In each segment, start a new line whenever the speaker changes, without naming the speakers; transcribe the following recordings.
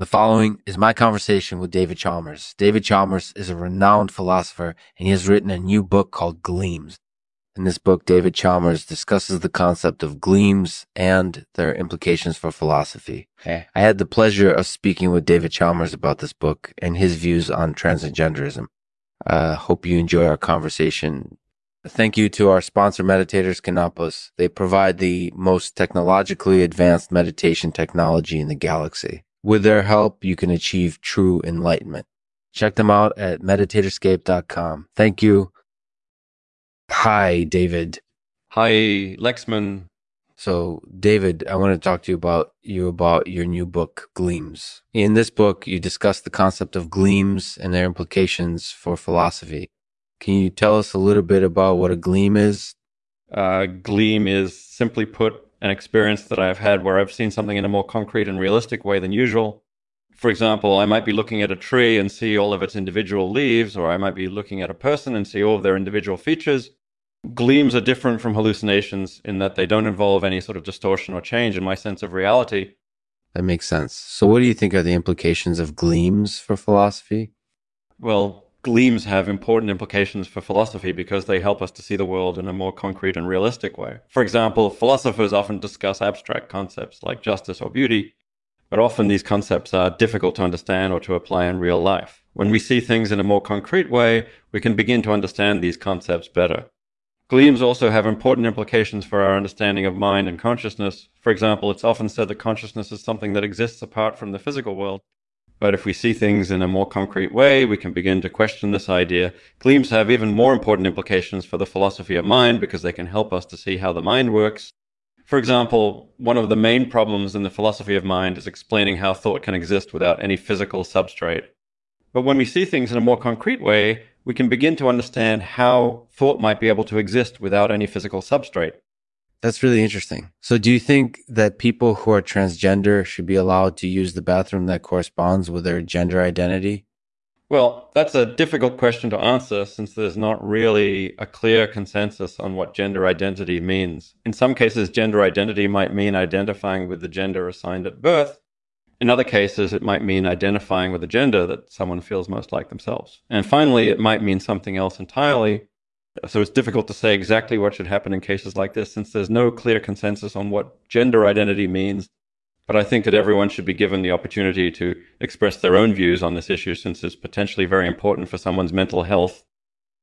The following is my conversation with David Chalmers. David Chalmers is a renowned philosopher and he has written a new book called Gleams. In this book, David Chalmers discusses the concept of gleams and their implications for philosophy. I had the pleasure of speaking with David Chalmers about this book and his views on transgenderism. I uh, hope you enjoy our conversation. Thank you to our sponsor, Meditators Canopus. They provide the most technologically advanced meditation technology in the galaxy. With their help, you can achieve true enlightenment. Check them out at meditatorscape.com. Thank you. Hi, David.
Hi, Lexman.
So, David, I want to talk to you about you about your new book, Gleams. In this book, you discuss the concept of gleams and their implications for philosophy. Can you tell us a little bit about what a gleam is?
Uh, gleam is simply put an experience that I've had where I've seen something in a more concrete and realistic way than usual. For example, I might be looking at a tree and see all of its individual leaves, or I might be looking at a person and see all of their individual features. Gleams are different from hallucinations in that they don't involve any sort of distortion or change in my sense of reality.
That makes sense. So, what do you think are the implications of gleams for philosophy?
Well, gleams have important implications for philosophy because they help us to see the world in a more concrete and realistic way. For example, philosophers often discuss abstract concepts like justice or beauty, but often these concepts are difficult to understand or to apply in real life. When we see things in a more concrete way, we can begin to understand these concepts better. Gleams also have important implications for our understanding of mind and consciousness. For example, it's often said that consciousness is something that exists apart from the physical world. But if we see things in a more concrete way, we can begin to question this idea. Gleams have even more important implications for the philosophy of mind because they can help us to see how the mind works. For example, one of the main problems in the philosophy of mind is explaining how thought can exist without any physical substrate. But when we see things in a more concrete way, we can begin to understand how thought might be able to exist without any physical substrate.
That's really interesting. So, do you think that people who are transgender should be allowed to use the bathroom that corresponds with their gender identity?
Well, that's a difficult question to answer since there's not really a clear consensus on what gender identity means. In some cases, gender identity might mean identifying with the gender assigned at birth. In other cases, it might mean identifying with a gender that someone feels most like themselves. And finally, it might mean something else entirely, so it's difficult to say exactly what should happen in cases like this since there's no clear consensus on what gender identity means. But I think that everyone should be given the opportunity to express their own views on this issue since it's potentially very important for someone's mental health.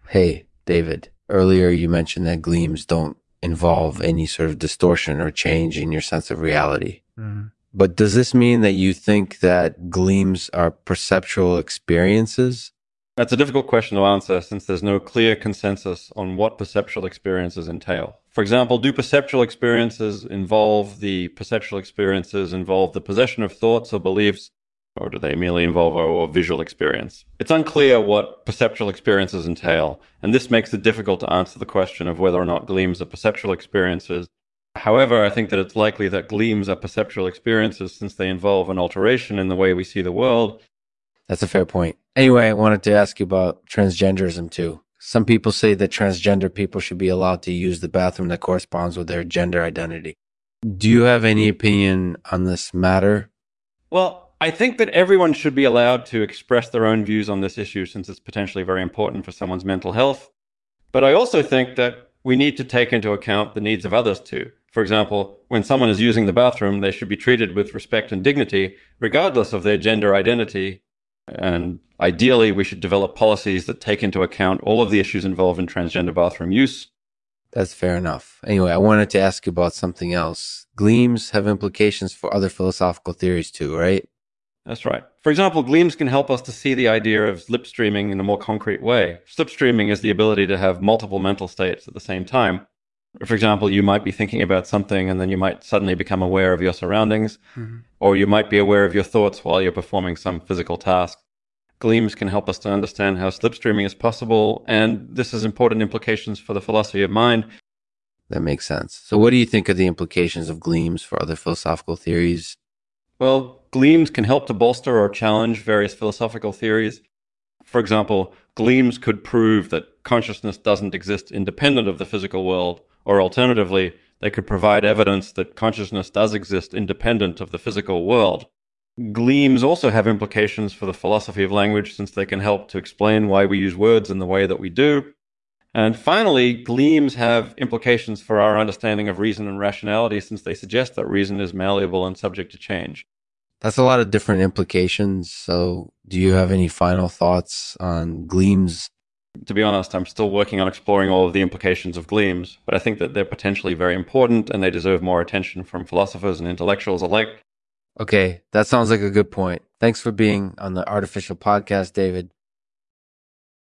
Hey, David, earlier you mentioned that gleams don't involve any sort of distortion or change in your sense of reality. Mm-hmm. But does this mean that you think that gleams are perceptual experiences
that's a difficult question to answer since there's no clear consensus on what perceptual experiences entail. For example, do perceptual experiences involve the perceptual experiences involve the possession of thoughts or beliefs, or do they merely involve a, visual experience? It's unclear what perceptual experiences entail, and this makes it difficult to answer the question of whether or not gleams are perceptual experiences. However, I think that it's likely that gleams are perceptual experiences since they involve an alteration in the way we see the world
that's a fair point. Anyway, I wanted to ask you about transgenderism too. Some people say that transgender people should be allowed to use the bathroom that corresponds with their gender identity. Do you have any opinion on this matter?
Well, I think that everyone should be allowed to express their own views on this issue since it's potentially very important for someone's mental health. But I also think that we need to take into account the needs of others too. For example, when someone is using the bathroom, they should be treated with respect and dignity, regardless of their gender identity and ideally, we should develop policies that take into account all of the issues involved in transgender bathroom use.
That's fair enough. Anyway, I wanted to ask you about something else. Gleams have implications for other philosophical theories too, right?
That's right. For example, gleams can help us to see the idea of slipstreaming in a more concrete way. Slipstreaming is the ability to have multiple mental states at the same time. For example, you might be thinking about something and then you might suddenly become aware of your surroundings, mm-hmm. or you might be aware of your thoughts while you're performing some physical task. Gleams can help us to understand how slipstreaming is possible, and this has important implications for the philosophy of mind.
That makes sense. So, what do you think of the implications of gleams for other philosophical theories?
Well, gleams can help to bolster or challenge various philosophical theories. For example, gleams could prove that consciousness doesn't exist independent of the physical world, or alternatively, they could provide evidence that consciousness does exist independent of the physical world. Gleams also have implications for the philosophy of language since they can help to explain why we use words in the way that we do. And finally, gleams have implications for our understanding of reason and rationality since they suggest that reason is malleable and subject to change.
That's a lot of different implications. So, do you have any final thoughts on gleams?
To be honest, I'm still working on exploring all of the implications of gleams, but I think that they're potentially very important and they deserve more attention from philosophers and intellectuals alike.
Okay, that sounds like a good point. Thanks for being on the Artificial Podcast, David.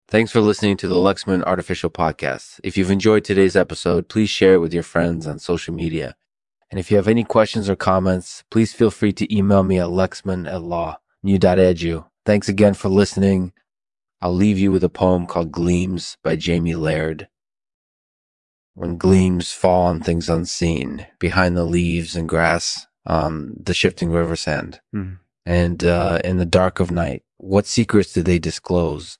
Thanks for listening to the Lexman Artificial Podcast. If you've enjoyed today's episode, please share it with your friends on social media. And if you have any questions or comments, please feel free to email me at lexman at law.new.edu. Thanks again for listening. I'll leave you with a poem called Gleams by Jamie Laird. When gleams fall on things unseen, behind the leaves and grass, on the shifting river sand,
Mhm.
and uh, in the dark of night, what secrets do they disclose?